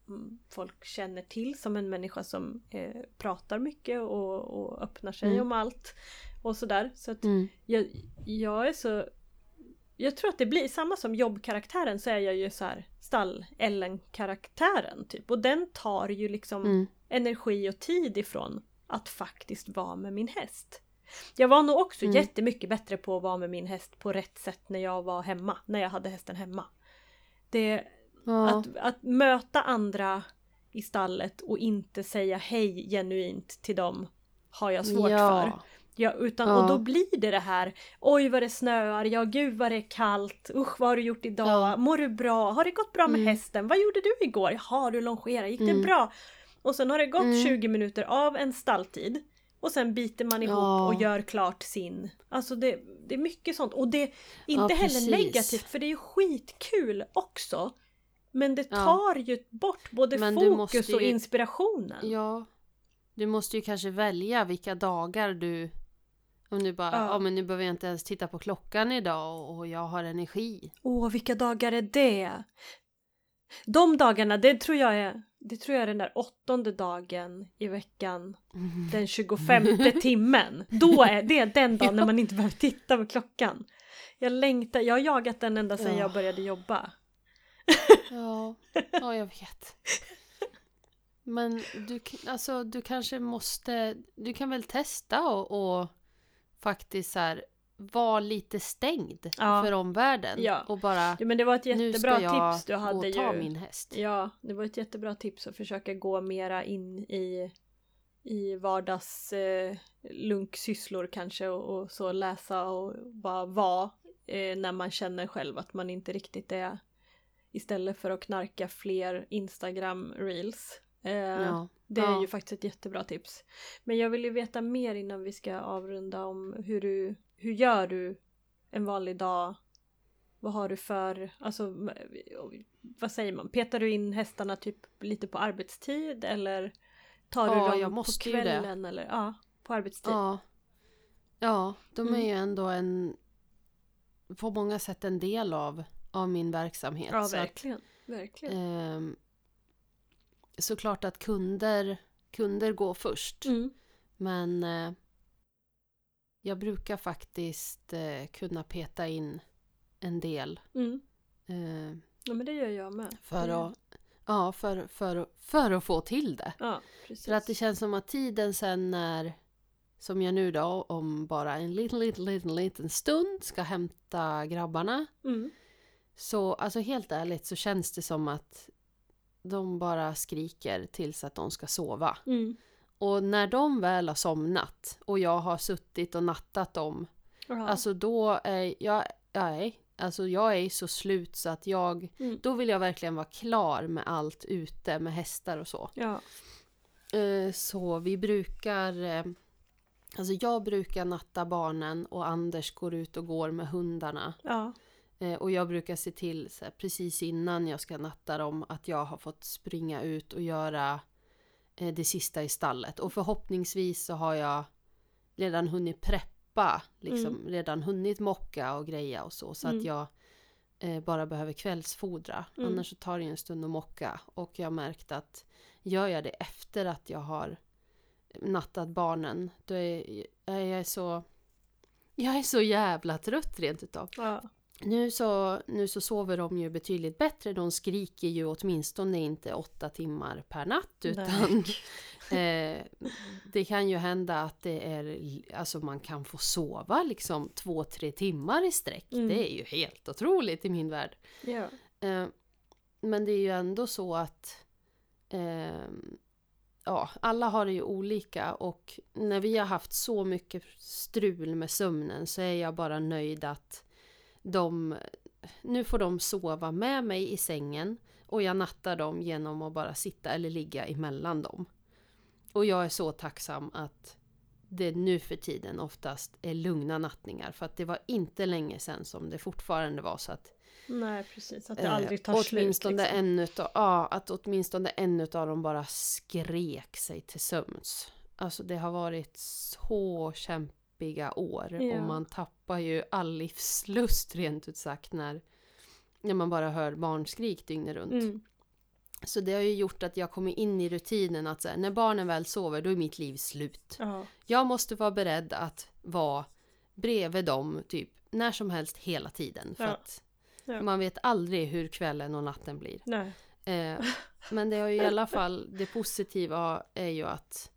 folk känner till som en människa som eh, pratar mycket och, och öppnar sig Mm. om allt och sådär. Så att mm, jag, jag är så... Jag tror att det blir samma som jobbkaraktären så är jag ju så här stall-Ellen-karaktären typ. Och den tar ju liksom mm, energi och tid ifrån att faktiskt vara med min häst. Jag var nog också Mm. jättemycket bättre på att vara med min häst på rätt sätt när jag var hemma, när jag hade hästen hemma. Det, ja, att, att möta andra i stallet och inte säga hej genuint till dem har jag svårt ja. för. Ja, utan, Ja. Och då blir det det här Oj vad det snöar, ja gud vad det är kallt, usch vad har du gjort idag, Ja. mår du bra, har det gått bra med Mm. hästen, vad gjorde du igår, jaha du longerade, gick det Mm. bra? Och sen har det gått Mm. 20 minuter av en stalltid och sen biter man ihop Ja. och gör klart sin. Alltså det, det är mycket sånt och det är inte Ja, heller negativt för det är ju skitkul också. Men det Ja. tar ju bort både Men fokus och ju- inspirationen. Ja. Du måste ju kanske välja vilka dagar du... Om du bara, Ja. ja. men nu behöver jag inte ens titta på klockan idag och jag har energi. Åh, vilka dagar är det? De dagarna, det tror jag är, det tror jag är den där åttonde dagen i veckan, den 25 timmen. Då är det den dagen när man inte behöver titta på klockan. Jag längtar, jag har jagat den ända sedan Ja. jag började jobba. Ja, ja jag vet. Men du, alltså, du kanske måste, du kan väl testa och, och faktiskt så här, vara lite stängd Ja. för omvärlden. Ja. Och bara, Ja, men det var ett nu jättebra ska jag tips du gå hade och ta ju. min häst. Ja, det var ett jättebra tips att försöka gå mera in i, i vardags eh, lunksysslor kanske och, och så läsa och bara vara eh, när man känner själv att man inte riktigt är istället för att knarka fler Instagram reels. Eh, Ja. Det är Ja. ju faktiskt ett jättebra tips. Men jag vill ju veta mer innan vi ska avrunda om hur du, hur gör du en vanlig dag? Vad har du för, alltså vad säger man, petar du in hästarna typ lite på arbetstid eller tar du Ja, dem jag måste på kvällen eller ja, på arbetstid? Ja. Ja, de är Mm. ju ändå en på många sätt en del av, av min verksamhet. Ja, Så att, verkligen. verkligen. Såklart att kunder, kunder går först. Mm. Men eh, jag brukar faktiskt eh, kunna peta in en del. Mm. Eh, Ja men det gör jag med. för, Det- att, ja, för, för, för att få till det. Ja, precis. För att det känns som att tiden sen när, som jag nu då, om bara en liten, liten, liten, liten stund ska hämta grabbarna. Mm. Så alltså helt ärligt så känns det som att de bara skriker tills att de ska sova. Mm. Och när de väl har somnat och jag har suttit och nattat dem, Ja. alltså då är jag, nej, alltså jag är så slut så att jag, Mm. då vill jag verkligen vara klar med allt ute med hästar och så. ja. Eh, Så vi brukar, eh, alltså jag brukar natta barnen och Anders går ut och går med hundarna. ja. Eh, Och jag brukar se till här, precis innan jag ska natta dem att jag har fått springa ut och göra eh, det sista i stallet. Och förhoppningsvis så har jag redan hunnit preppa, liksom redan hunnit mocka och greja och så. Så Mm. att jag eh, bara behöver kvällsfodra. Mm. Annars så tar det en stund att mocka. Och jag har märkt att gör jag det efter att jag har nattat barnen, då är jag är så... Jag är så jävla trött rent utav. ja. Nu så, nu så sover de ju betydligt bättre. De skriker ju åtminstone inte åtta timmar per natt. Utan eh, det kan ju hända att det är, alltså man kan få sova liksom två, tre timmar i sträck. Mm. Det är ju helt otroligt i min värld. ja. Eh, men det är ju ändå så att eh, ja, alla har det ju olika och när vi har haft så mycket strul med sömnen så är jag bara nöjd att de, nu får de sova med mig i sängen och jag nattar dem genom att bara sitta eller ligga emellan dem. Och jag är så tacksam att det nu för tiden oftast är lugna nattningar för att det var inte länge sedan som det fortfarande var så att Nej precis, att det Eh, aldrig tar slut. åtminstone Liksom. en utav, ja, att åtminstone en utav dem bara skrek sig till sömns. Alltså det har varit så kämpiga år Ja. och man tappar ju all livslust rent ut sagt när, när man bara hör barnskrik dygnet runt. Mm. Så det har ju gjort att jag kommer in i rutinen att så här, när barnen väl sover då är mitt liv slut. Ja. Jag måste vara beredd att vara bredvid dem typ när som helst hela tiden. För Ja. att man vet aldrig hur kvällen och natten blir. Eh, men det har ju i alla fall, det positiva är ju att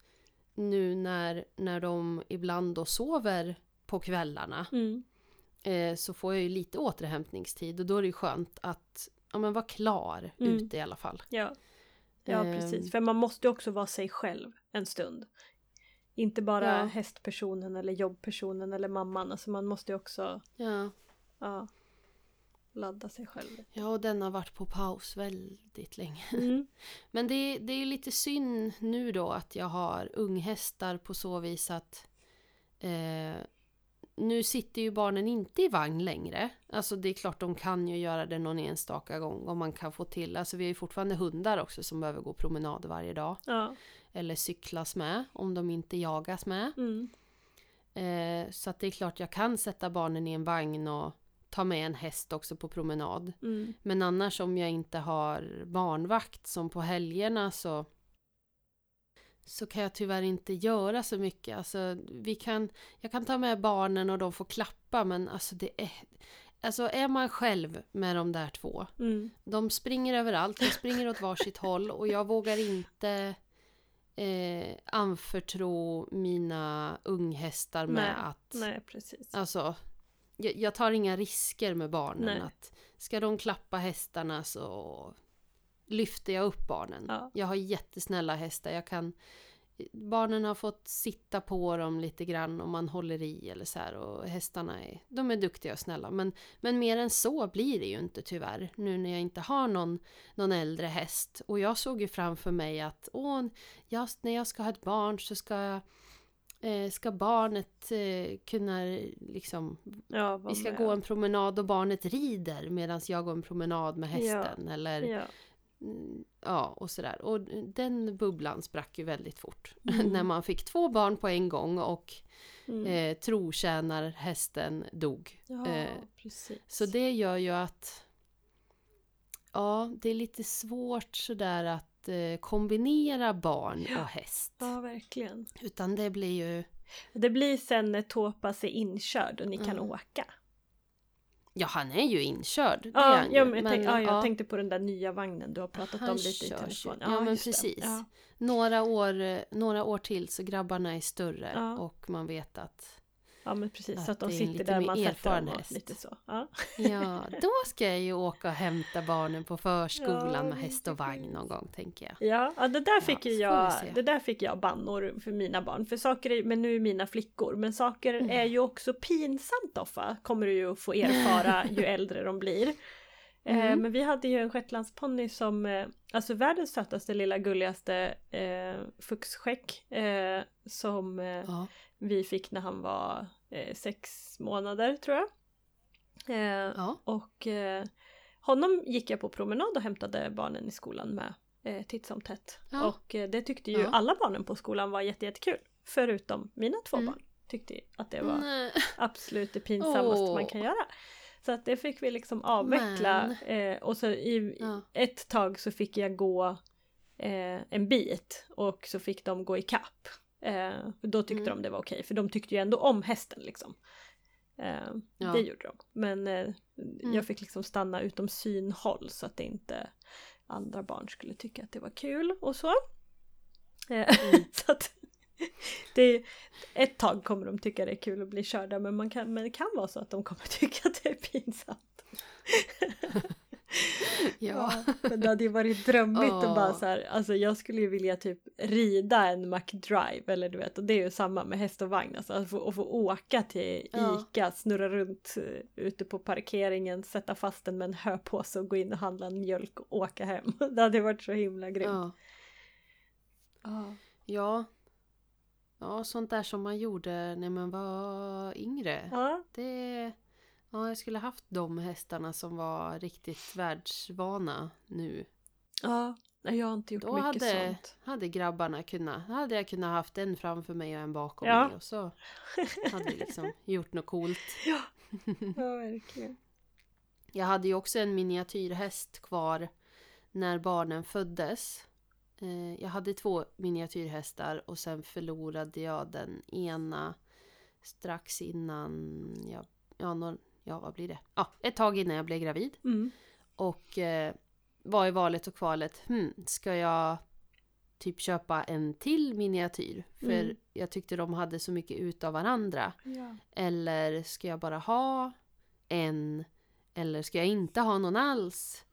nu när, när de ibland då sover på kvällarna Mm. eh, så får jag ju lite återhämtningstid och då är det ju skönt att ja, men vara klar Mm. ute i alla fall. Ja. Ja Ehm. precis, för man måste också vara sig själv en stund. Inte bara Ja. hästpersonen eller jobbpersonen eller mamman, alltså man måste ju också Ja. ja, ladda sig själv. ja, och den har varit på paus väldigt länge. Mm. Men det, det är lite synd nu då att jag har unghästar på så vis att eh, nu sitter ju barnen inte i vagn längre. Alltså det är klart de kan ju göra det någon enstaka gång om man kan få till. Alltså vi har ju fortfarande hundar också som behöver gå promenad varje dag. Ja. Eller cyklas med om de inte jagas med. Mm. Eh, så att det är klart jag kan sätta barnen i en vagn och ta med en häst också på promenad. Mm. Men annars om jag inte har barnvakt som på helgerna så så kan jag tyvärr inte göra så mycket. Alltså, vi kan, jag kan ta med barnen och de får klappa men alltså det är... Alltså är man själv med de där två Mm. de springer överallt, de springer åt varsitt håll och jag vågar inte eh, anförtro mina unghästar med Nej, att... Nej, precis. Alltså, jag, jag tar inga risker med barnen. Nej. Att ska de klappa hästarna så lyfter jag upp barnen. Ja. Jag har jättesnälla hästar. Jag kan, barnen har fått sitta på dem lite grann om man håller i eller så här. Och hästarna är, de är duktiga och snälla. Men, men mer än så blir det ju inte tyvärr. Nu när jag inte har någon, någon äldre häst. Och jag såg ju framför mig att åh, jag, när jag ska ha ett barn så ska jag eh, Ska barnet eh, kunna liksom Ja, vi ska med. gå en promenad och barnet rider medan jag går en promenad med hästen eller Ja. mm, ja och sådär. Och den bubblan sprack ju väldigt fort. Mm. När man fick två barn på en gång och Mm. eh, trotjänarhästen dog. ja, eh. Så det gör ju att ja, det är lite svårt sådär att eh, kombinera barn Ja. och häst. Ja, verkligen. Utan det blir ju Det blir sen när Tåpas är inkörd och ni kan Mm. åka. Ja, han är ju inkörd. Ja, ja, ju. men jag, tänk, ja, jag ja. tänkte på den där nya vagnen du har pratat Han om lite i telefon. Ja, men just det. precis. Ja. Några år, eh, några år till så grabbarna är större Ja. och man vet att ja, men precis. Att så att de sitter där man sätter dem lite så. Ja. ja, då ska jag ju åka och hämta barnen på förskolan Ja, med häst och vagn någon gång tänker jag. Ja, ja det där fick Ja, jag, det där fick jag bannor för mina barn. För saker är, men nu är mina flickor, men saker Mm. är ju också pinsamt Offa, kommer du ju få erfara ju äldre de blir. Eh, Mm. men vi hade ju en shetlandsponny som, eh, alltså världens sötaste lilla gulligaste eh, fuxskäck eh, som eh, Ja. vi fick när han var sex månader tror jag. Eh, Ja. och eh, honom gick jag på promenad och hämtade barnen i skolan med eh, titt som tätt. Ja. Och eh, det tyckte ju Ja. alla barnen på skolan var jätte, jättekul. Förutom mina två Mm. barn. Tyckte att det var Nej. absolut det pinsammaste Åh. man kan göra. Så att det fick vi liksom avveckla. Eh, och så i Ja. ett tag så fick jag gå eh, en bit och så fick de gå i kapp. Eh, då tyckte Mm. de det var okej, för de tyckte ju ändå om hästen liksom. Eh, Ja. Det gjorde de. Men eh, Mm. jag fick liksom stanna utom synhåll så att inte andra barn skulle tycka att det var kul och så. Eh, Mm. så att det, ett tag kommer de tycka det är kul att bli körda men, man kan, men det kan vara så att de kommer tycka att det är pinsamt. Ja. Men det hade ju varit drömmigt Åh. att bara så här, alltså jag skulle ju vilja typ rida en McDrive eller du vet och det är ju samma med häst och vagn alltså att få, att få åka till. ICA, snurra runt uh, ute på parkeringen, sätta fast den med en höpåse och gå in och handla en mjölk och åka hem. Det hade varit så himla grymt. Ja. Ja. ja. Sånt där som man gjorde när man var yngre. Det... Ja, jag skulle haft de hästarna som var riktigt världsvana nu. ja. Nej, jag har inte gjort Då mycket hade, sånt. hade grabbarna kunnat, hade jag kunnat haft en framför mig och en bakom Ja. mig och så hade vi liksom gjort något coolt. Ja, ja verkligen. Jag hade ju också en miniatyrhäst kvar när barnen föddes. Eh, Jag hade två miniatyrhästar och sen förlorade jag den ena strax innan jag, ja, någon, ja vad blir det? Ja, ett tag innan jag blev gravid. Mm. Och eh, var i valet och kvalet, hmm, ska jag typ köpa en till miniatyr? För Mm. jag tyckte de hade så mycket ut av varandra. Ja. Eller ska jag bara ha en? Eller ska jag inte ha någon alls?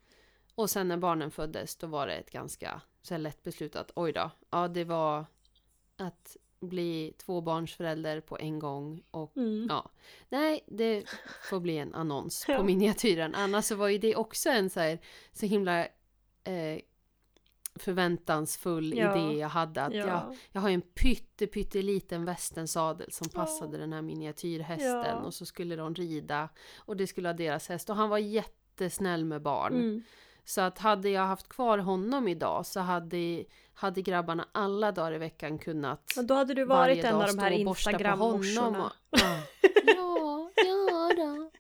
Och sen när barnen föddes då var det ett ganska så lätt beslut att oj då. Ja det var att bli tvåbarnsförälder på en gång och Mm. ja. Nej det får bli en annons Ja. på miniatyren. Annars så var ju det också en så här så himla eh, förväntansfull Ja. idé jag hade. Att jag, Ja. jag har ju en pytte, pytteliten västensadel som Ja. passade den här miniatyrhästen Ja. och så skulle de rida och det skulle vara deras häst och han var jättesnäll med barn. Mm. Så att hade jag haft kvar honom idag så hade, hade grabbarna alla dagar i veckan kunnat Och då hade du varje varit en dag av de här stå och borsta på honom. instagrammorsorna. och- Ja, ja, ja då.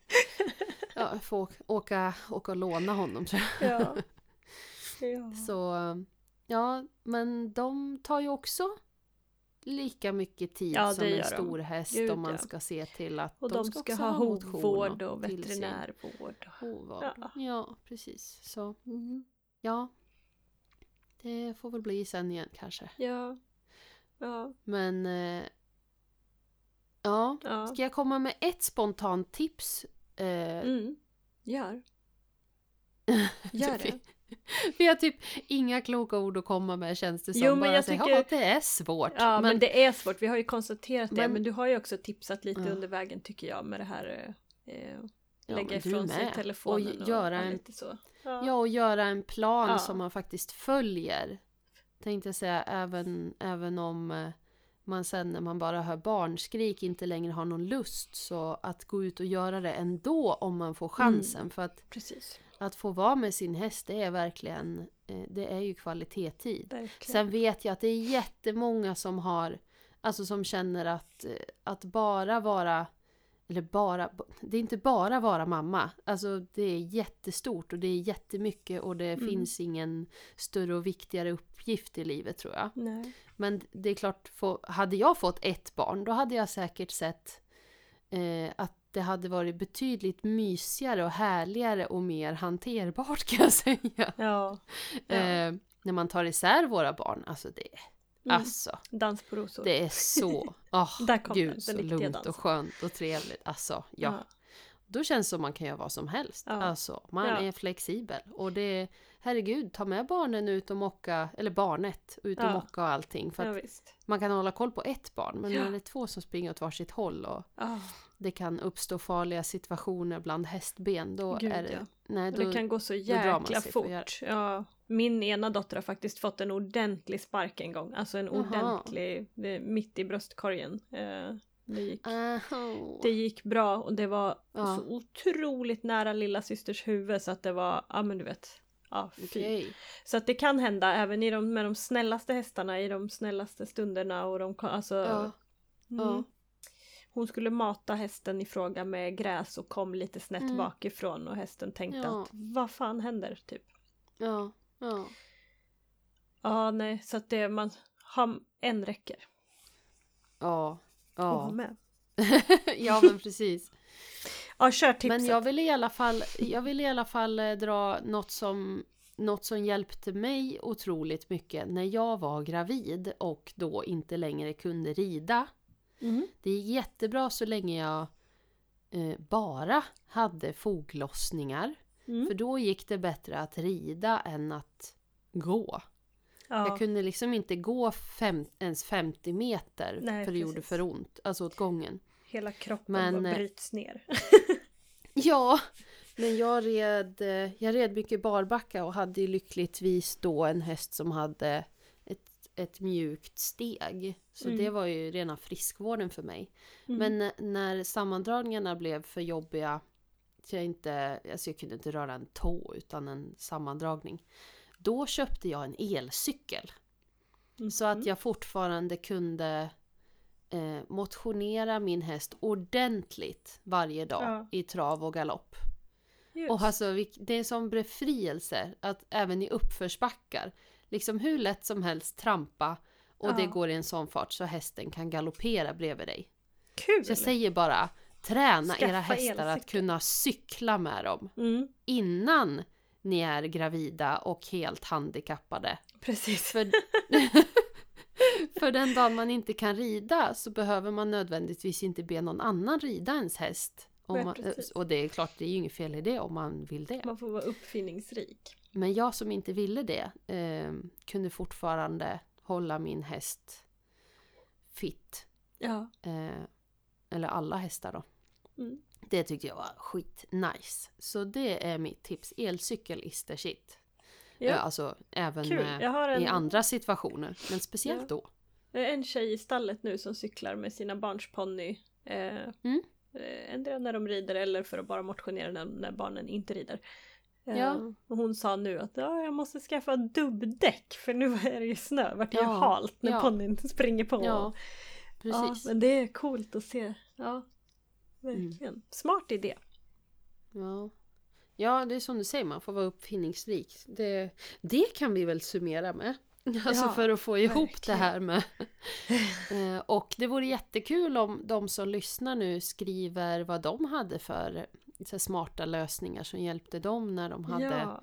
jag får åka, åka, åka och låna honom tror jag. Ja. ja. Så ja, men de tar ju också lika mycket tid Ja, som en gör de. stor häst Gud, om man ska se till att Och de, ska, också ha hovvård och veterinärvård. Hovvård. Ja. Ja. precis. Så Mm. ja, det får väl bli sen igen kanske. Ja. Ja. Men eh, ja, ja. ska jag komma med ett spontant tips? Eh, Mm. Gör. Gör det. Vi har typ inga kloka ord att komma med känns det som. Jo, men jag säga, tycker- "Ja, det är svårt. Ja men, det är svårt, vi har ju konstaterat det. Men- Men du har ju också tipsat lite Ja. under vägen tycker jag med det här eh, Ja, lägga men du ifrån sig telefonen Och göra ja, en- lite så. Ja, och göra en plan Ja. som man faktiskt följer. Tänkte jag säga, även, även om eh, man sen när man bara hör barnskrik inte längre har någon lust. Så att gå ut och göra det ändå om man får chansen. Mm. För att, Precis. Att få vara med sin häst, det är verkligen, eh, det är ju kvalitetstid. Verkligen. Sen vet jag att det är jättemånga som har, alltså som känner att, eh, att bara vara, eller bara, det är inte bara vara mamma. Alltså det är jättestort och det är jättemycket och det Mm. finns ingen större och viktigare uppgift i livet tror jag. Nej. Men det är klart, hade jag fått ett barn då hade jag säkert sett eh, att det hade varit betydligt mysigare och härligare och mer hanterbart kan jag säga. Ja. Ja. Eh, när man tar isär våra barn, alltså det, Mm. alltså, Dans på rosor. det är så, åh, Där kom den, gud den så riktiga lugnt dansen. och skönt och trevligt. Alltså, ja. Ja. Då känns det som man kan göra vad som helst. Ja. Alltså, man Ja. är flexibel. Och det, herregud, ta med barnen ut och mocka, eller barnet, ut och Ja. mocka och allting. För ja man kan hålla koll på ett barn, men Ja. när det är två som springer åt varsitt håll och Ja. det kan uppstå farliga situationer bland hästben, då Gud, är det... ja. Nej, då, det kan gå så jäkla fort. Ja. Min ena dotter har faktiskt fått en ordentlig spark en gång. Alltså en Jaha. ordentlig, mitt i bröstkorgen. Eh, Det gick, det gick bra och det var Ja. så otroligt nära lilla systers huvud så att det var, ja men du vet. Ja. Okej. Så att det kan hända även i de, med de snällaste hästarna i de snällaste stunderna och de, alltså, Ja. Mm. Ja. Hon skulle mata hästen i fråga med gräs och kom lite snett Mm. bakifrån och hästen tänkte Ja. att vad fan händer typ. Ja. Ja. Ja nej så att det man har en räcker Ja. Ja. med. ja men precis. Ja kör tipset. Men jag vill i alla fall, jag vill i alla fall eh, dra något som, något som hjälpte mig otroligt mycket när jag var gravid och då inte längre kunde rida. Mhm. Det gick jättebra så länge jag eh, bara hade foglossningar. Mm. För då gick det bättre att rida än att gå. ja. Jag kunde liksom inte gå fem, ens 50 meter Nej, för det gjorde precis. för ont, alltså åt gången. Hela kroppen Men, eh, bryts ner. Ja, men jag red, eh, jag red mycket barbacka och hade lyckligtvis då en häst som hade ett, ett mjukt steg. Så Mm. det var ju rena friskvården för mig. Mm. Men när- när sammandragningarna blev för jobbiga, så jag, inte, alltså jag kunde inte röra en tå utan en sammandragning. Då köpte jag en elcykel. Så att Mhm. jag fortfarande kunde eh, motionera min häst ordentligt varje dag Ja. i trav och galopp. Just. Och alltså det är en sån befrielse att även i uppförsbackar, liksom hur lätt som helst trampa och det Ja. går i en sån fart så hästen kan galoppera bredvid dig. Kul! Så jag säger bara, träna Skaffa era hästar att kunna cykla med dem Mm, innan ni är gravida och helt handikappade. precis. För, för den dagen man inte kan rida så behöver man nödvändigtvis inte be någon annan rida ens häst. Man, precis. och det är klart, det är ju inget fel i det om man vill det. Man får vara uppfinningsrik. Men jag som inte ville det eh, kunde fortfarande hålla min häst fit. Ja. Eh, eller alla hästar då. Mm. Det tyckte jag var skit nice. Så det är mitt tips. Elcykel is the shit. Ja. Eh, alltså även eh, en, i andra situationer. Men speciellt Ja. då. Jag har en tjej i stallet nu som cyklar med sina barns ponny. Eh, Mm. eh, Ändra när de rider eller för att bara motionera när, när barnen inte rider. Eh, Ja. Och hon sa nu att ja, jag måste skaffa dubbdäck för nu är det ju snö. Vart det ju Ja, halt när ja. ponnyn springer på. Ja, Ja, precis. men det är coolt att se. Ja, verkligen. Smart idé. Ja. Ja, det är som du säger, man får vara uppfinningsrik. Det, det kan vi väl summera med. Alltså Ja, för att få ihop det verkligen. här med... Eh, och det vore jättekul om de som lyssnar nu skriver vad de hade för smarta lösningar som hjälpte dem när de hade Ja.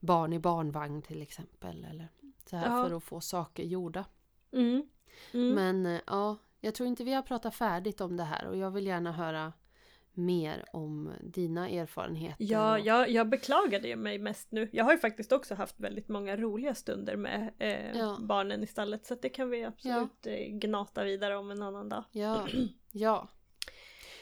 barn i barnvagn till exempel. Eller så här Ja. för att få saker gjorda. Mm. Mm. Men eh, ja, jag tror inte vi har pratat färdigt om det här och jag vill gärna höra mer om dina erfarenheter. Ja, jag, jag beklagade ju mig mest nu. Jag har ju faktiskt också haft väldigt många roliga stunder med eh, Ja. barnen i stallet så det kan vi absolut eh, gnata vidare om en annan dag. Ja, ja.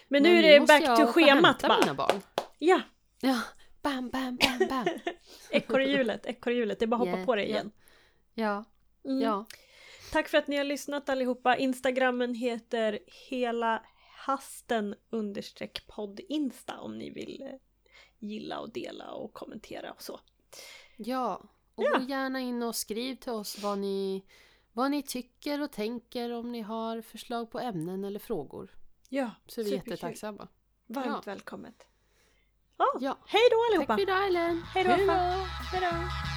Men nu är det back to schemat bara. mina barn. Ja, Ja, bam, bam, bam, bam. ekorrhjulet, ekorrhjulet. Det är bara att hoppa Yeah, på det ja. igen. Ja, Mm. ja. Tack för att ni har lyssnat allihopa. Instagrammen heter hela hasten understreck podd insta om ni vill eh, gilla och dela och kommentera och så. Ja, och Ja. gärna in och skriv till oss vad ni, vad ni tycker och tänker om ni har förslag på ämnen eller frågor. Ja, Så är vi superkul. jättetacksamma. Varmt Ja. välkommet. Ja, Ja. hej då allihopa! Tack för idag Ellen! Hej då!